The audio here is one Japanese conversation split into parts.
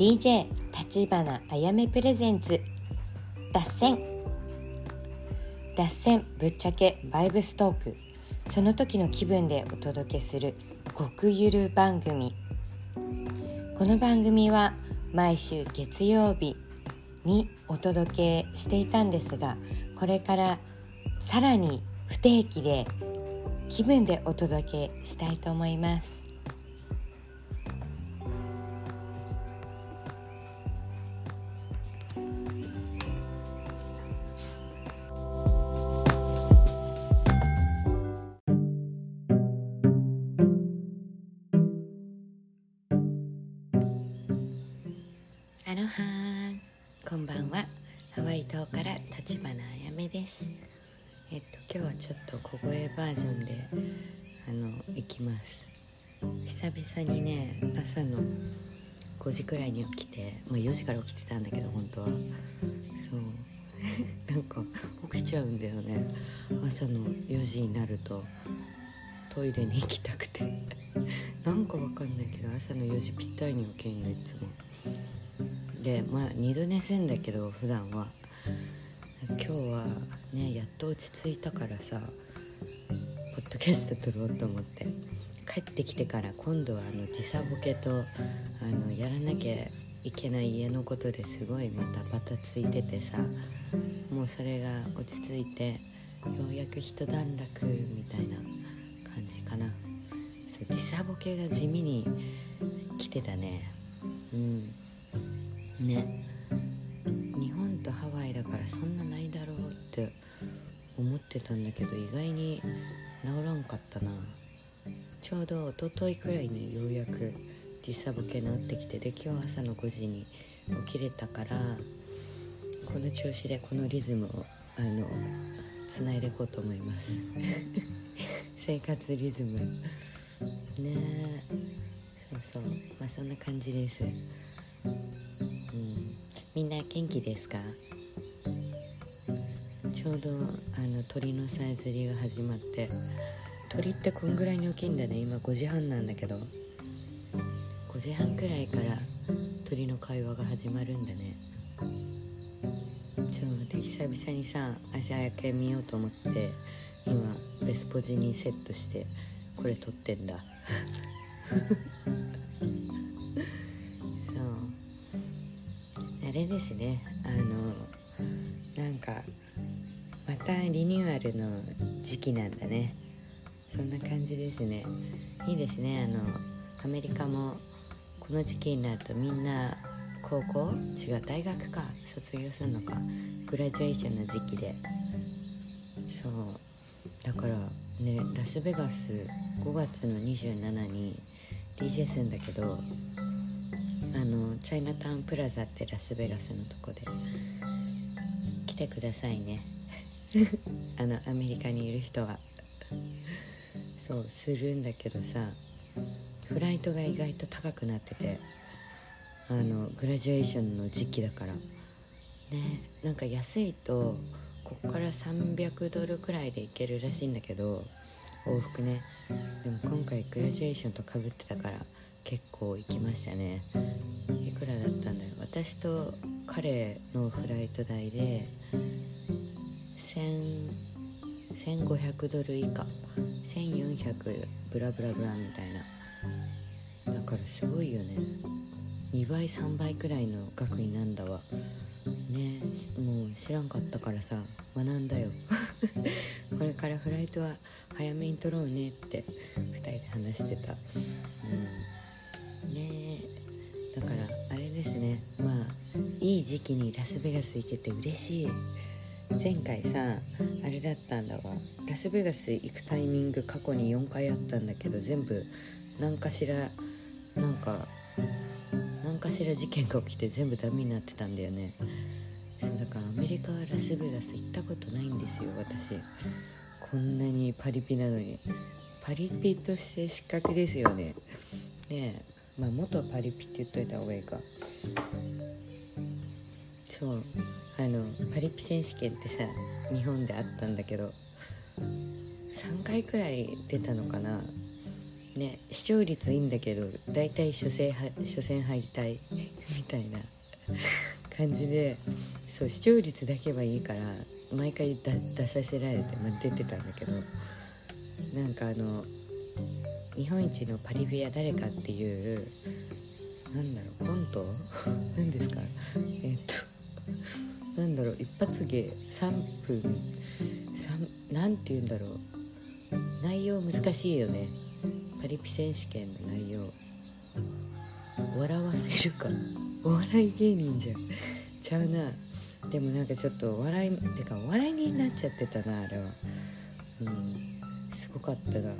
DJ 立花あやめプレゼンツ。脱線。脱線ぶっちゃけバイブストーク。その時の気分でお届けする極ゆる番組。この番組は毎週月曜日にお届けしていたんですがこれからさらに不定期で気分でお届けしたいと思います。ね朝の5時くらいに起きてまあ4時から起きてたんだけど本当は。そう。なんか起きちゃうんだよね。朝の4時になるとトイレに行きたくて。なんかわかんないけど朝の4時ぴったりに起きるのいつも。でまあ二度寝すんだけど普段は。今日はねやっと落ち着いたからさポッドキャスト撮ろうと思って。帰ってきてから今度はあの時差ボケとあのやらなきゃいけない家のことですごいまたバタついててさもうそれが落ち着いてようやく一段落みたいな感じかな。そう時差ボケが地味に来てたね。うん。ね。日本とハワイだからそんなないだろうって思ってたんだけど意外に治らんかったな。ちょうど一昨日くらいにようやく時差ボケ治ってきてで今日朝の5時に起きれたからこの調子でこのリズムをあのつないでいこうと思います。生活リズム。ねえ。そうそう。まあそんな感じです。うん、みんな元気ですか？ちょうどあの鳥のさえずりが始まって鳥ってこんぐらいに起きんだね。今5時半なんだけど。5時半くらいから鳥の会話が始まるんだね。そうで久々にさ朝焼け見ようと思って今ベスポジにセットしてこれ撮ってんだ。そう。あれですね。あのなんかまたリニューアルの時期なんだね。そんな感じですね。いいですね。あのアメリカもこの時期になるとみんな高校？違う大学か。卒業するのか。グラジュエーションの時期で。そう。だからねラスベガス5月の27に DJ するんだけどあのチャイナタウンプラザってラスベガスのとこで来てくださいね。あのアメリカにいる人は。そうするんだけどさフライトが意外と高くなっててあのグラジュエーションの時期だから。ねなんか安いとこっから300ドルくらいで行けるらしいんだけど往復ね。でも今回グラジュエーションとかぶってたから結構行きましたね。いくらだったんだろう。私と彼のフライト代で1000 1500ドル以下。1400ブラブラブラみたいな。だからすごいよね。2倍3倍くらいの額になんだわ。ねもう知らんかったからさ学んだよ。これからフライトは早めに取ろうねって2人で話してた。うん。ねだからあれですね。まあいい時期にラスベガス行けて嬉しい。前回さあれだったんだわ。ラスベガス行くタイミング過去に4回あったんだけど全部何かしらなんか何かしら事件が起きて全部ダメになってたんだよね。そうだからアメリカはラスベガス行ったことないんですよ私。こんなにパリピなのに。パリピとして失格ですよね。ねえ。まあ元パリピって言っといた方がいいか。そう。あのパリピ選手権ってさ日本であったんだけど3回くらい出たのかな。ね視聴率いいんだけど大体初戦初戦敗退 みたいな感じでそう視聴率だけはいいから毎回出させられて、まあ、出てたんだけどなんかあの日本一のパリピは誰かっていうなんだろうコント？何ですか？えっとなんだろう一発芸3分3なんて言うんだろう。内容難しいよね。パリピ選手権の内容。笑わせるか。お笑い芸人じゃん。ちゃうな。でもなんかちょっとお笑いてかお笑いになっちゃってたなあれは。うん。すごかったな。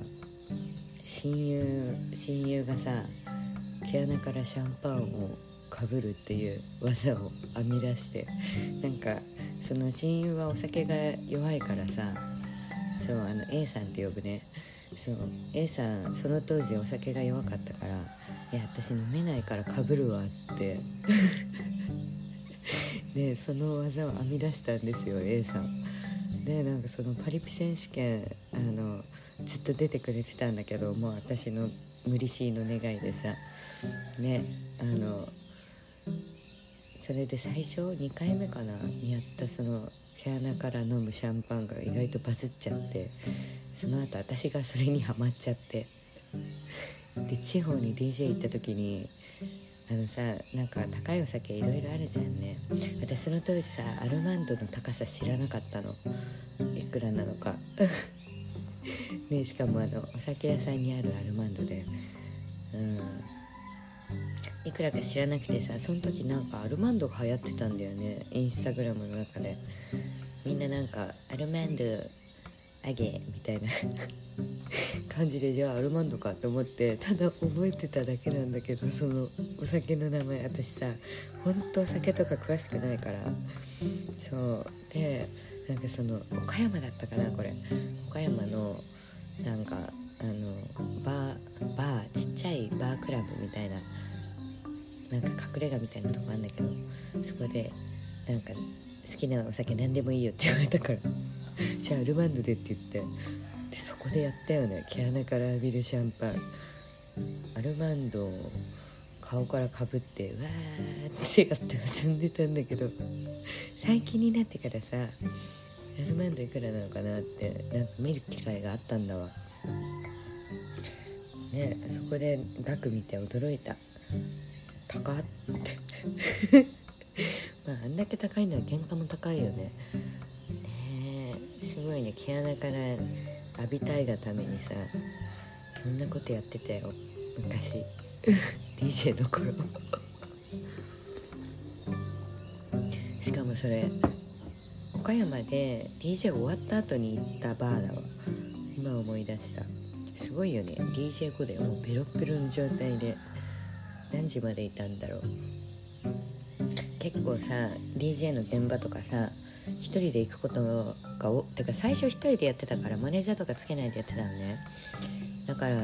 親友親友がさ毛穴からシャンパンをかぶるっていう技を編み出してなんかその親友はお酒が弱いからさそうあの A さんって呼ぶね。そう A さんその当時お酒が弱かったから「いや私飲めないからかぶるわ」って。でその技を編み出したんですよ A さん。でなんかそのパリピ選手権あのずっと出てくれてたんだけどもう私の無理しいの願いでさねあのそれで最初2回目かなにやったその毛穴から飲むシャンパンが意外とバズっちゃってその後私がそれにハマっちゃって。で地方に DJ 行った時にあのさなんか高いお酒いろいろあるじゃんね。私その当時さアルマンドの高さ知らなかったの。いくらなのか。ねしかもあのお酒屋さんにあるアルマンドで。うん。いくらか知らなくてさその時なんかアルマンドが流行ってたんだよね。インスタグラムの中で。みんななんか「アルマンドあげ」みたいな。感じでじゃあアルマンドかと思ってただ覚えてただけなんだけどそのお酒の名前私さほんとお酒とか詳しくないから。そう。でなんかその岡山だったかなこれ。岡山のなんかあのバーバーちっちゃいバークラブみたいななんか隠れ家みたいなとこあるんだけどそこでなんか好きなお酒何でもいいよって言われたから じゃあアルマンドでって言ってでそこでやったよね毛穴から浴びるシャンパン。アルマンドを顔からかぶってわーってやって遊んでたんだけど最近になってからさアルマンドいくらなのかなってなんか見る機会があったんだわ。ねそこで額見て驚いた。高って。まああんだけ高いのは原価も高いよね。ねえすごいね。毛穴から浴びたいがためにさそんなことやってたよ。昔。DJ の頃。しかもそれ岡山で DJ 終わった後に行ったバーだわ。今思い出した。すごいよね。DJ 後でもうペロペロの状態で。何時までいたんだろう。結構さ DJ の現場とかさ一人で行くことがおてか最初一人でやってたからマネージャーとかつけないでやってたのね。だから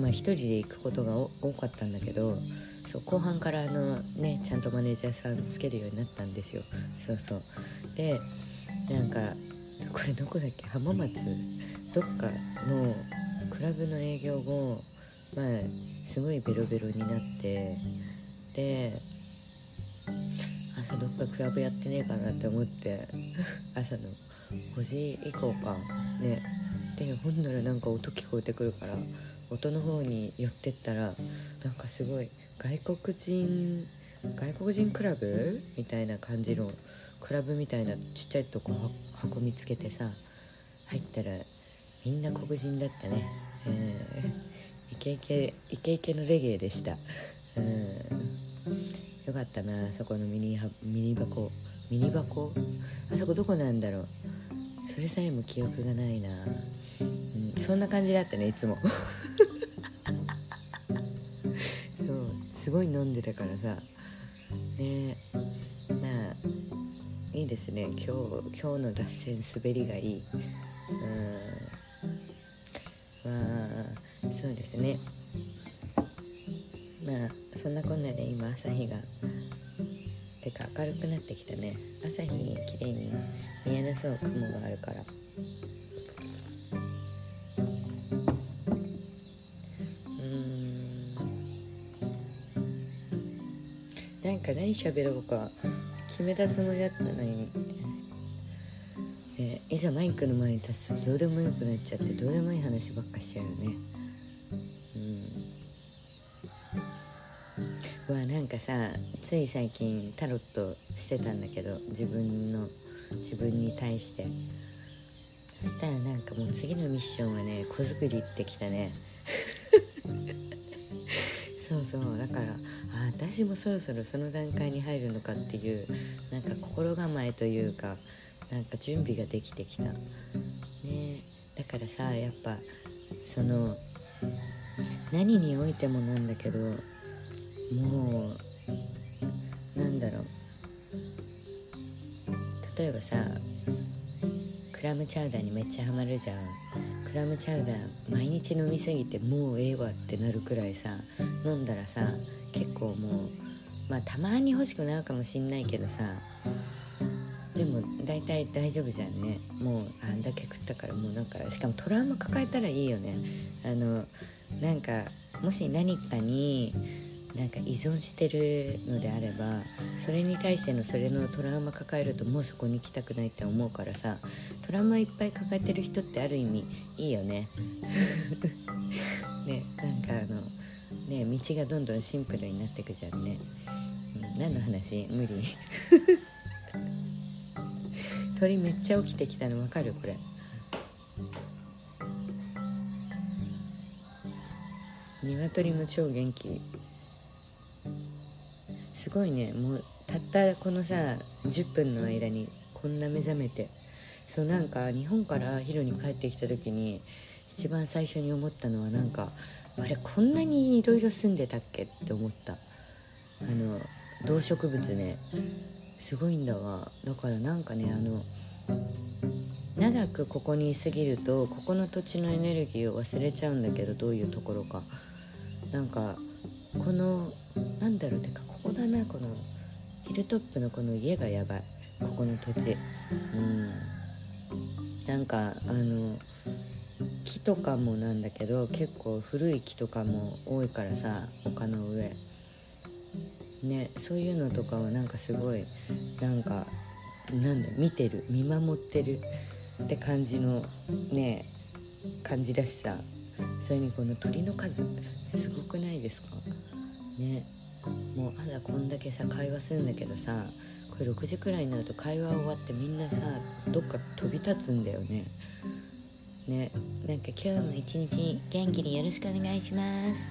まあ一人で行くことが多かったんだけどそう後半からあのねちゃんとマネージャーさんつけるようになったんですよ。そうそう。でなんかこれどこだっけ？浜松？どっかのクラブの営業後まあすごいベロベロになってで朝どっかクラブやってねえかなって思って 朝の5時以降かね。でほんならなんか音聞こえてくるから音の方に寄ってったらなんかすごい外国人外国人クラブ？みたいな感じのクラブみたいなちっちゃいとこ箱見つけてさ入ったらみんな黒人だったね、えー、イケイケイケイケのレゲエでした。うん。よかったなそこのミニミニ箱。ミニ箱？あそこどこなんだろう。それさえも記憶がないな、うん、そんな感じだったねいつも。そう。すごい飲んでたからさ。ね。まあいいですね。今日今日の脱線滑りがいい。うん。そうですね。まあそんなこんなで今朝日がてか明るくなってきたね。朝日に綺麗に見えなそう雲があるから。うん。なんか何喋ろうか決めたつもりだったのに。いざマイクの前に立つとどうでもよくなっちゃってどうでもいい話ばっかしちゃうよね。うんわなんかさつい最近タロットしてたんだけど自分の自分に対して。そしたらなんかもう次のミッションはね子作りってきたね。そうそう。だからあ私もそろそろその段階に入るのかっていうなんか心構えというかなんか準備ができてきた。ね。だからさやっぱその何においてもなんだけどもうなんだろう。例えばさクラムチャウダーにめっちゃハマるじゃん。クラムチャウダー毎日飲みすぎてもうええわってなるくらいさ飲んだらさ結構もうまあたまに欲しくなるかもしんないけどさでも大体大丈夫じゃんね。もうあんだけ食ったからもうなんかしかもトラウマ抱えたらいいよね。あのなんかもし何かになんか依存してるのであればそれに対してのそれのトラウマ抱えるともうそこに行きたくないって思うからさトラウマいっぱい抱えてる人ってある意味いいよね。ねなんかあのね道がどんどんシンプルになってくじゃんね、うん、何の話？無理。鳥めっちゃ起きてきたの分かる？これ。鶏も超元気。ごいね。もうたったこのさ10分の間にこんな目覚めて。そうなんか日本からヒロに帰ってきた時に一番最初に思ったのはなんかあれこんなにいろいろ住んでたっけって思った。あの動植物ねすごいんだわ。だからなんかねあの長くここにいすぎるとここの土地のエネルギーを忘れちゃうんだけどどういうところか。なんかこのなんだろうてかここだな。このヒルトップのこの家がやばい。ここの土地。うん。なんかあの木とかもなんだけど結構古い木とかも多いからさ丘の上。ねそういうのとかはなんかすごいなんかなんだ見てる。見守ってる。って感じのね感じだしさ。それにこの鳥の数すごくないですか？ね。もうまだこんだけさ会話するんだけどさこれ6時くらいになると会話終わってみんなさどっか飛び立つんだよね。ねなんか今日も一日元気によろしくお願いします。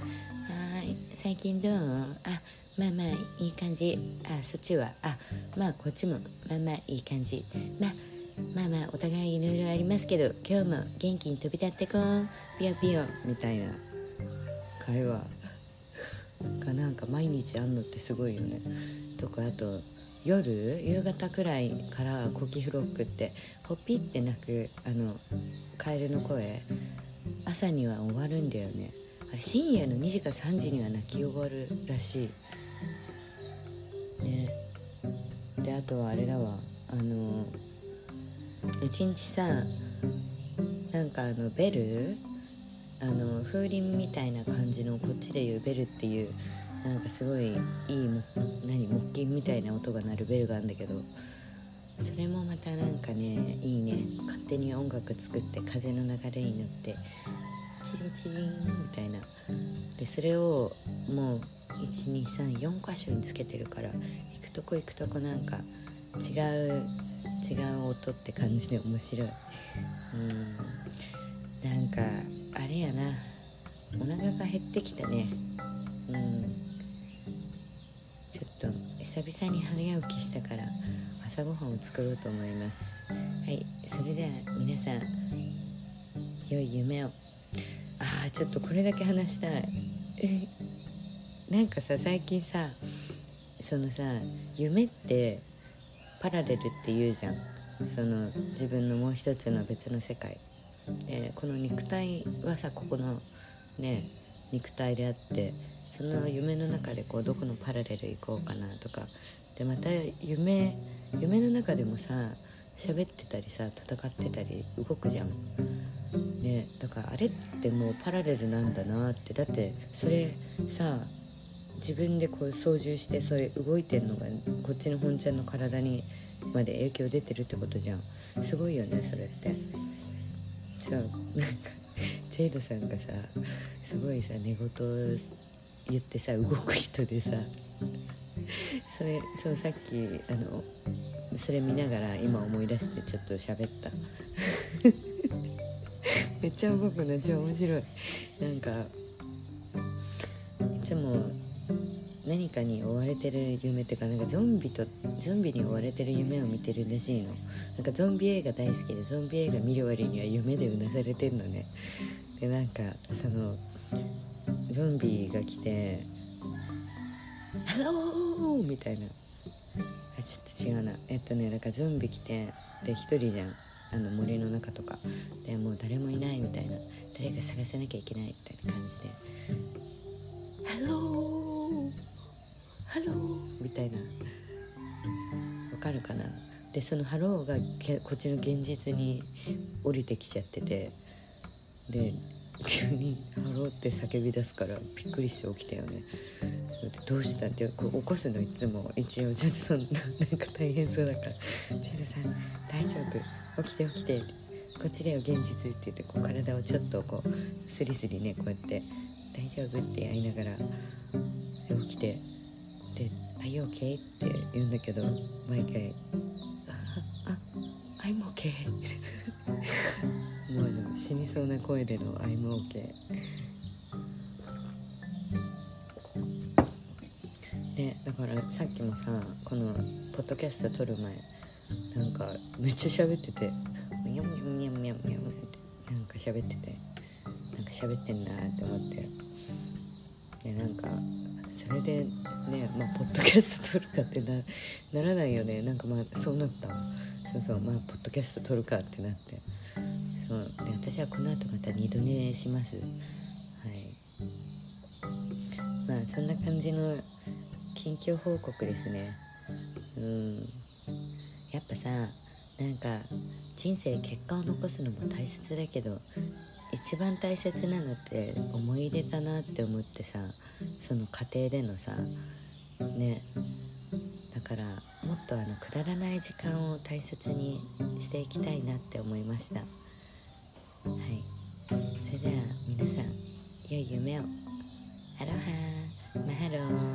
はい。最近どう？あまあまあいい感じ。あそっちは？あまあこっちもまあまあいい感じ。まあまあまあお互いいろいろありますけど今日も元気に飛び立ってこう。ピヨピヨみたいな会話。がなんか毎日あんのってすごいよね。とかあと夜夕方くらいからコキフロックってポピって鳴くあのカエルの声。朝には終わるんだよね。あれ深夜の2時か3時には鳴き終わるらしい。ね。であとはあれだわ。あの一日さなんかあのベルあの風鈴みたいな感じのこっちでいうベルっていうなんかすごいいい何木琴みたいな音が鳴るベルがあるんだけどそれもまたなんかねいいね。勝手に音楽作って風の流れに乗ってチリチリンみたいな。でそれをもう1234箇所につけてるから行くとこ行くとこなんか違う違う音って感じで面白い。うん。なんかあれやな。お腹が減ってきたね。うん。ちょっと久々に早起きしたから朝ごはんを作ろうと思います。はいそれでは皆さん良い夢を。あーちょっとこれだけ話したい。なんかさ最近さそのさ夢ってパラレルって言うじゃん。その自分のもう一つの別の世界。でこの肉体はさここのね肉体であってその夢の中でこうどこのパラレル行こうかなとかでまた夢夢の中でもさ喋ってたりさ戦ってたり動くじゃん。ねだからあれってもうパラレルなんだなって。だってそれさ自分でこう操縦してそれ動いてんのがこっちの本ちゃんの体にまで影響出てるってことじゃん。すごいよねそれって。さなんかジェイドさんがさすごいさ寝言言ってさ動く人でさそれそうさっきあのそれ見ながら今思い出してちょっと喋った。めっちゃ動くの超面白い。なんかいつも何かに追われてる夢っていうかなんかゾンビとゾンビに追われてる夢を見てるらしいの。なんかゾンビ映画大好きでゾンビ映画見る割には夢でうなされてんのね。でなんかそのゾンビが来て「Hello!」みたいな。あちょっと違うな。えっとねなんかゾンビ来てで一人じゃん。あの森の中とか。でもう誰もいないみたいな。誰か探さなきゃいけないみたいな感じで「Hello Hello」みたいな。わかるかな？でその「Hello」がこっちの現実に降りてきちゃってて。で急に「Hello」って叫び出すからびっくりして起きたよね。どうしたってこう起こすのいつも。一応ちょっとそんななんか大変そうだから「ジェルさん大丈夫？起きて起きて」こっちだよ現実って言って。こう体をちょっとこうスリスリねこうやって「大丈夫?」ってやりながら「you okay?」って言うんだけど毎回「ああ I'm okay」もうあの死にそうな声での「I'm okay」でだからさっきもさこのポッドキャスト撮る前なんかめっちゃ喋ってて「ミャムミャムミャムミャム」ってなんか喋っててなんか喋ってんなって思ってでなんかそれでねまあポッドキャスト撮るかってなならないよね。なんかまあそうなった。そうそう。まあポッドキャスト撮るかってなって。そう。で私はこの後また二度寝します。はい。まあそんな感じの緊急報告ですね。うん。やっぱさなんか人生結果を残すのも大切だけど一番大切なのって思い出だなって思ってさその家庭でのさねだからもっとあのくだらない時間を大切にしていきたいなって思いました。はい。それでは皆さん良い夢を。アロハマハロー。